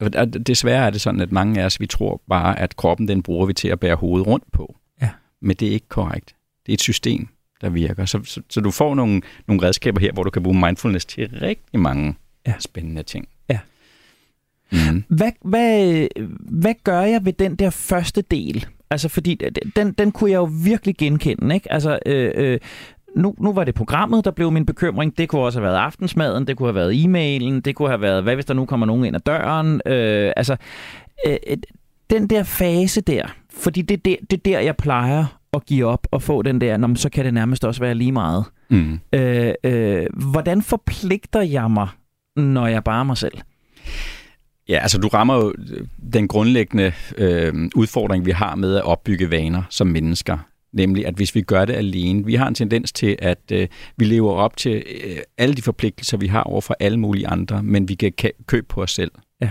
Og Desværre er det sådan, at mange af os, vi tror bare, at kroppen, den bruger vi til at bære hovedet rundt på. Ja. Men det er ikke korrekt. Det er et system, der virker. Så, så, så du får nogle, nogle redskaber her, hvor du kan bruge mindfulness til rigtig mange Ja. spændende ting. Mm. Hvad, hvad, hvad gør jeg ved den der første del? Altså, fordi den, den kunne jeg jo virkelig genkende, ikke? Altså, øh, øh, nu, nu var det programmet, der blev min bekymring. Det kunne også have været aftensmaden, det kunne have været e-mailen, det kunne have været, hvad hvis der nu kommer nogen ind ad døren? Øh, altså, øh, øh, den der fase der, fordi det, det, det er der, jeg plejer at give op og få den der, "Nå, så kan det nærmest også være lige meget. Mm. Øh, øh, hvordan forpligter jeg mig, når jeg bare er mig selv? Ja, altså du rammer jo den grundlæggende øh, udfordring, vi har med at opbygge vaner som mennesker. Nemlig, at hvis vi gør det alene, vi har en tendens til, at øh, vi lever op til øh, alle de forpligtelser, vi har over for alle mulige andre, men vi kan ka- købe på os selv. Ja.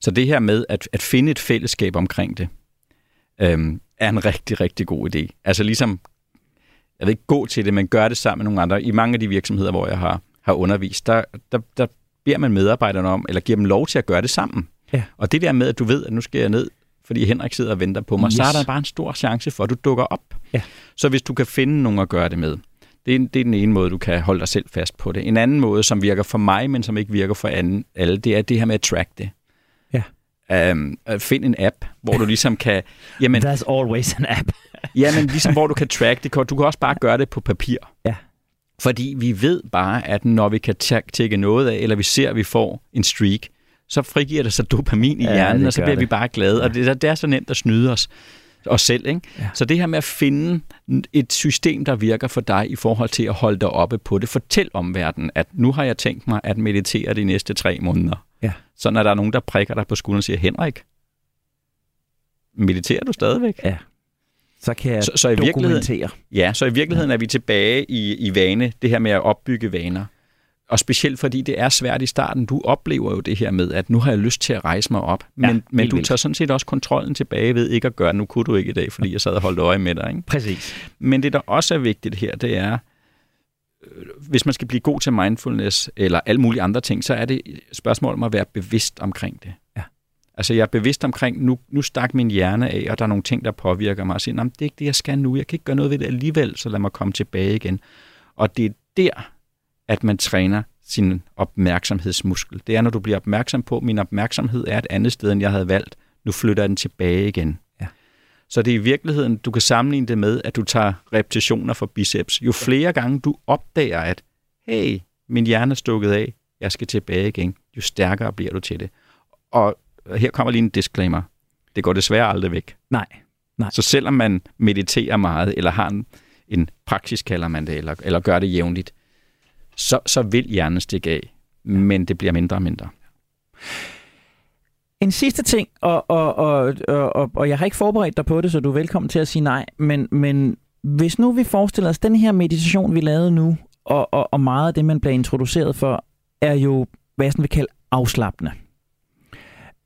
Så det her med at, at finde et fællesskab omkring det, øh, er en rigtig, rigtig god idé. Altså ligesom, jeg ved ikke gå til det, men gør det sammen med nogle andre. I mange af de virksomheder, hvor jeg har, har undervist, der, der, der beder man medarbejderne om, eller giver dem lov til at gøre det sammen. Ja. Og det der med, at du ved, at nu skal jeg ned, fordi Henrik sidder og venter på mig, yes. så er der bare en stor chance for, at du dukker op. Ja. Så hvis du kan finde nogen at gøre det med, det er, det er den ene måde, du kan holde dig selv fast på det. En anden måde, som virker for mig, men som ikke virker for anden, alle, det er det her med at track det. Ja. Um, find en app, hvor du ligesom kan... Jamen, There's always an app. Jamen, ligesom hvor du kan track det. Du kan også bare gøre det på papir. Ja. Fordi vi ved bare, at når vi kan tæ- tække noget af, eller vi ser, at vi får en streak, så frigiver det så dopamin i Ja, hjernen, og så bliver det. vi bare glade. Og det, det er så nemt at snyde os, os selv. Ikke? Ja. Så det her med at finde et system, der virker for dig i forhold til at holde dig oppe på det. Fortæl om verden, at nu har jeg tænkt mig at meditere de næste tre måneder. Ja. Så når der er nogen, der prikker dig på skulderen og siger, Henrik, mediterer du stadigvæk? Ja. Så kan jeg Så, så i dokumentere. Ja, så i virkeligheden er vi tilbage i, i vane, det her med at opbygge vaner. Og specielt fordi det er svært i starten. Du oplever jo det her med, at nu har jeg lyst til at rejse mig op. Men, Ja, men du tager sådan set også kontrollen tilbage ved ikke at gøre. Nu kunne du ikke i dag, fordi jeg sad og holdt øje med dig. Ikke? Præcis. Men det, der også er vigtigt her, det er, øh, hvis man skal blive god til mindfulness eller alle mulige andre ting, så er det et spørgsmål om at være bevidst omkring det. Altså jeg er bevidst omkring, nu, nu stak min hjerne af, og der er nogle ting, der påvirker mig, og siger, "Nå, men det er ikke det, jeg skal nu, jeg kan ikke gøre noget ved det alligevel, så lad mig komme tilbage igen. Og det er der, at man træner sin opmærksomhedsmuskel. Det er, når du bliver opmærksom på, at min opmærksomhed er et andet sted, end jeg havde valgt. Nu flytter jeg den tilbage igen. Ja. Så det er i virkeligheden, du kan sammenligne det med, at du tager repetitioner for biceps. Jo flere gange du opdager, at hey, min hjerne er stukket af, jeg skal tilbage igen, jo stærkere bliver du til det. Og her kommer lige en disclaimer. Det går desværre aldrig væk. Nej. Nej. Så selvom man mediterer meget, eller har en, en praksis, kalder man det, eller, eller gør det jævnligt, så, så vil hjernen stikke af, men det bliver mindre og mindre. En sidste ting, og, og, og, og, og, jeg har ikke forberedt dig på det, så du er velkommen til at sige nej, men, men hvis nu vi forestiller os, den her meditation, vi lavede nu, og, og, og meget af det, man bliver introduceret for, er jo, hvad jeg sådan vil kalde afslappende.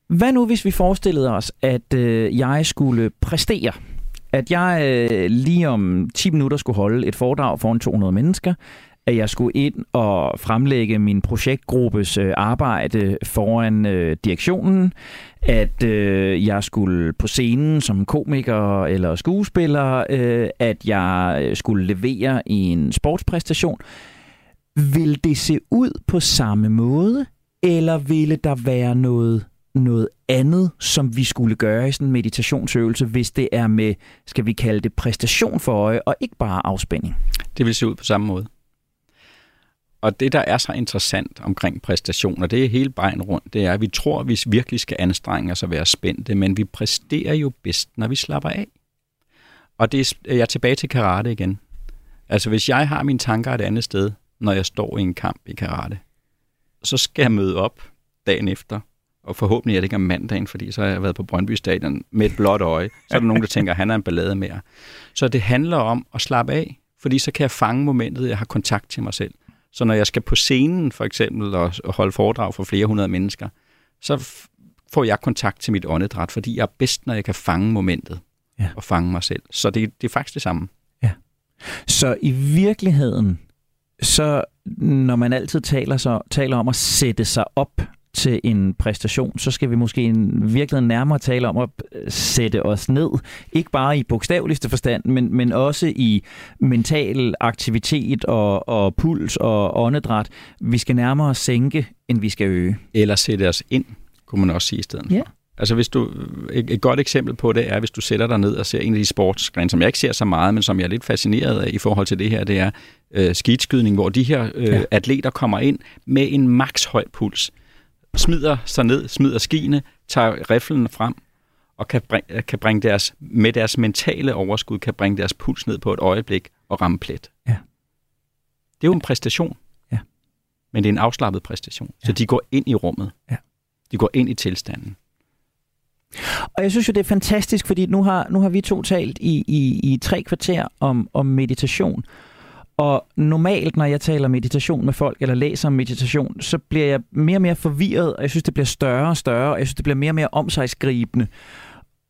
Hvad nu, hvis vi forestillede os, at øh, jeg skulle præstere? At jeg øh, lige om 10 minutter skulle holde et foredrag foran 200 mennesker, at jeg skulle ind og fremlægge min projektgruppes øh, arbejde foran øh, direktionen, at øh, jeg skulle på scenen som komiker eller skuespiller, øh, at jeg øh, skulle levere i en sportspræstation. Vil det se ud på samme måde, Eller ville der være noget, noget andet, som vi skulle gøre i sådan en meditationsøvelse, hvis det er med, skal vi kalde det, præstation for øje, og ikke bare afspænding? Det vil se ud på samme måde. Og det, der er så interessant omkring præstation, og det er hele vejen rundt, det er, at vi tror, at vi virkelig skal anstrenge os og være spændte, men vi præsterer jo bedst, når vi slapper af. Og det er jeg er tilbage til karate igen. Altså, hvis jeg har mine tanker et andet sted, når jeg står i en kamp i karate, så skal jeg møde op dagen efter, og forhåbentlig er det ikke om mandagen, fordi så har jeg været på Brøndby Stadion med et blåt øje. Så er der nogen, der tænker, at han er en ballade mere. Så det handler om at slappe af, fordi så kan jeg fange momentet, jeg har kontakt til mig selv. Så når jeg skal på scenen for eksempel og holde foredrag for flere hundrede mennesker, så får jeg kontakt til mit åndedræt, fordi jeg er bedst, når jeg kan fange momentet ja. og fange mig selv. Så det, det er faktisk det samme. Ja. Så i virkeligheden, så når man altid taler, så, taler om at sætte sig op til en præstation, så skal vi måske virkelig nærmere tale om at øh, sætte os ned. Ikke bare i bogstaveligste forstand, men, men også i mental aktivitet og, og puls og åndedræt. Vi skal nærmere sænke, end vi skal øge. Eller sætte os ind, kunne man også sige i stedet for. Ja. Altså hvis du, et, et godt eksempel på det er, hvis du sætter dig ned og ser en af de sportsgrene, som jeg ikke ser så meget, men som jeg er lidt fascineret af i forhold til det her, det er øh, skidskydning, hvor de her øh, ja. atleter kommer ind med en maks høj puls smider sig ned, smider skiene, tager riflen frem og kan, bring, kan bringe deres, med deres mentale overskud, kan bringe deres puls ned på et øjeblik og ramme plet. Ja. Det er jo en præstation. Ja. Men det er en afslappet præstation. Ja. Så de går ind i rummet. Ja. De går ind i tilstanden. Og jeg synes jo, det er fantastisk, fordi nu har, nu har vi to talt i, i, i tre kvarter om, om meditation. Og normalt, når jeg taler meditation med folk, eller læser om meditation, så bliver jeg mere og mere forvirret, og jeg synes, det bliver større og større, og jeg synes, det bliver mere og mere omsejsgribende.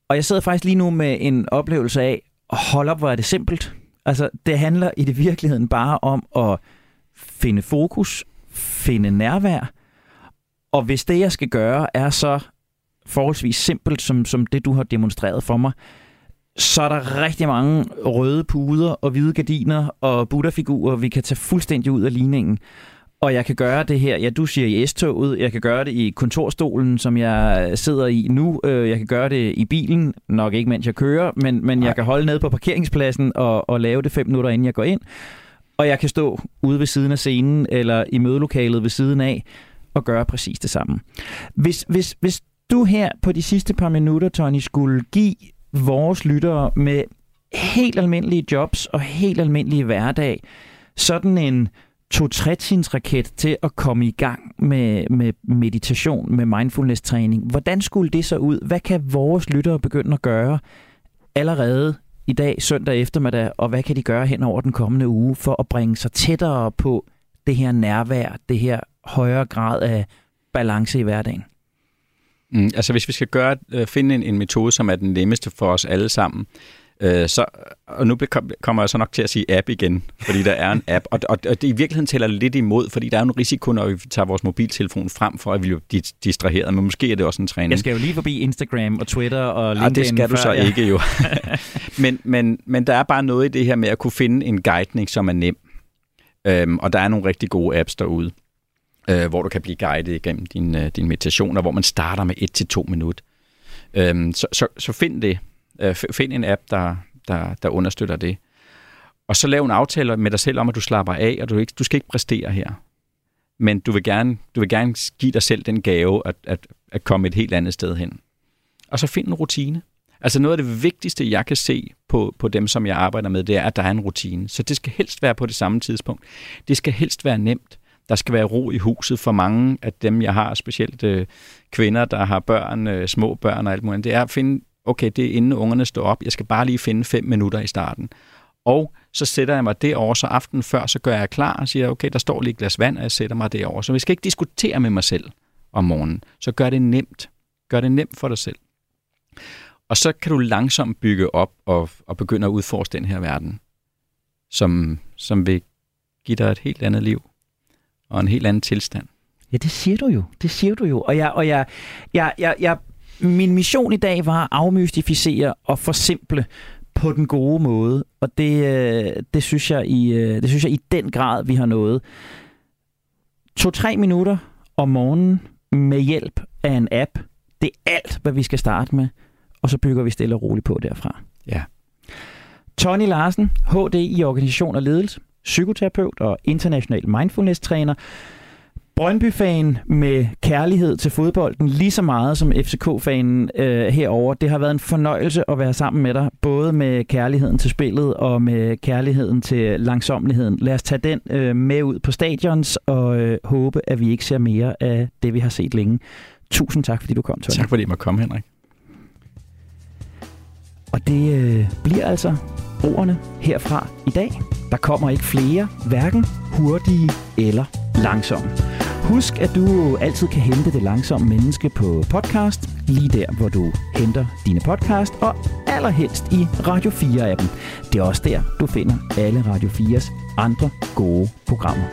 Og jeg sidder faktisk lige nu med en oplevelse af, hold op, hvor er det simpelt. Altså, det handler i det virkeligheden bare om at finde fokus, finde nærvær, og hvis det, jeg skal gøre, er så forholdsvis simpelt, som, som det, du har demonstreret for mig, så er der rigtig mange røde puder og hvide gardiner og buddha-figurer, vi kan tage fuldstændig ud af ligningen. Og jeg kan gøre det her, ja, du siger i S-toget, jeg kan gøre det i kontorstolen, som jeg sidder i nu, øh, jeg kan gøre det i bilen, nok ikke mens jeg kører, men, men jeg kan holde ned på parkeringspladsen og, og lave det fem minutter, inden jeg går ind. Og jeg kan stå ude ved siden af scenen, eller i mødelokalet ved siden af, og gøre præcis det samme. Hvis, hvis, hvis du her på de sidste par minutter, Tony, skulle give vores lyttere med helt almindelige jobs og helt almindelige hverdag sådan en to raket til at komme i gang med, med meditation, med mindfulness-træning. Hvordan skulle det så ud? Hvad kan vores lyttere begynde at gøre allerede i dag, søndag eftermiddag, og hvad kan de gøre hen over den kommende uge for at bringe sig tættere på det her nærvær, det her højere grad af balance i hverdagen? Mm, altså hvis vi skal gøre, øh, finde en, en metode, som er den nemmeste for os alle sammen, øh, så, og nu kommer jeg så nok til at sige app igen, fordi der er en app, og, og, og det i virkeligheden tæller lidt imod, fordi der er en risiko, når vi tager vores mobiltelefon frem, for at vi bliver distraheret, men måske er det også en træning. Jeg skal jo lige forbi Instagram og Twitter og LinkedIn. Ja, det skal du så ja. ikke jo. men, men, men der er bare noget i det her med at kunne finde en guidning, som er nem. Øhm, og der er nogle rigtig gode apps derude øh, hvor du kan blive guidet igennem din, øh, din meditationer, hvor man starter med 1 til to minutter. Øhm, så, så, så find det. Øh, find en app, der, der, der understøtter det. Og så lav en aftale med dig selv om, at du slapper af, og du, ikke, du skal ikke præstere her. Men du vil gerne, du vil gerne give dig selv den gave at, at, at komme et helt andet sted hen. Og så find en rutine. Altså noget af det vigtigste, jeg kan se på, på dem, som jeg arbejder med, det er, at der er en rutine. Så det skal helst være på det samme tidspunkt. Det skal helst være nemt. Der skal være ro i huset for mange af dem, jeg har, specielt øh, kvinder, der har børn, øh, små børn og alt muligt. Det er at finde, okay, det er inden ungerne står op. Jeg skal bare lige finde fem minutter i starten. Og så sætter jeg mig derover, så aftenen før, så gør jeg klar og siger, okay, der står lige et glas vand, og jeg sætter mig derover. Så vi skal ikke diskutere med mig selv om morgenen. Så gør det nemt. Gør det nemt for dig selv. Og så kan du langsomt bygge op og, og begynde at udforske den her verden, som, som vil give dig et helt andet liv og en helt anden tilstand. Ja, det siger du jo. Det siger du jo. Og jeg, og jeg, jeg, jeg, jeg, min mission i dag var at afmystificere og forsimple på den gode måde. Og det, øh, det, synes jeg i, øh, det synes jeg i den grad, vi har nået. To-tre minutter om morgenen med hjælp af en app. Det er alt, hvad vi skal starte med, og så bygger vi stille og roligt på derfra. Ja. Tony Larsen, HD i organisation og ledelse, psykoterapeut og international mindfulness-træner. Brøndby-fan med kærlighed til fodbolden, lige så meget som FCK-fanen øh, herover. Det har været en fornøjelse at være sammen med dig, både med kærligheden til spillet og med kærligheden til langsomligheden. Lad os tage den øh, med ud på stadions og øh, håbe, at vi ikke ser mere af det, vi har set længe. Tusind tak, fordi du kom, Tony. Tak fordi jeg måtte komme, Henrik. Og det øh, bliver altså ordene herfra i dag. Der kommer ikke flere, hverken hurtige eller langsomme. Husk, at du altid kan hente det langsomme menneske på podcast, lige der, hvor du henter dine podcast, og allerhelst i Radio 4-appen. Det er også der, du finder alle Radio 4's andre gode programmer.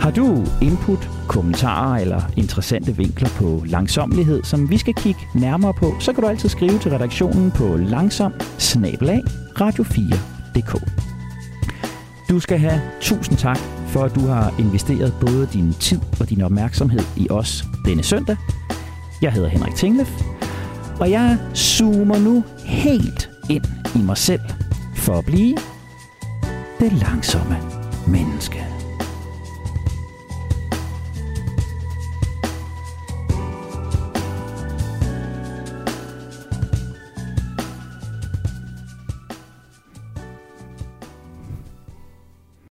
Har du input, kommentarer eller interessante vinkler på langsomlighed, som vi skal kigge nærmere på, så kan du altid skrive til redaktionen på langsom radio4.dk. Du skal have tusind tak for, at du har investeret både din tid og din opmærksomhed i os denne søndag. Jeg hedder Henrik Tinglef, og jeg zoomer nu helt ind i mig selv for at blive det langsomme menneske.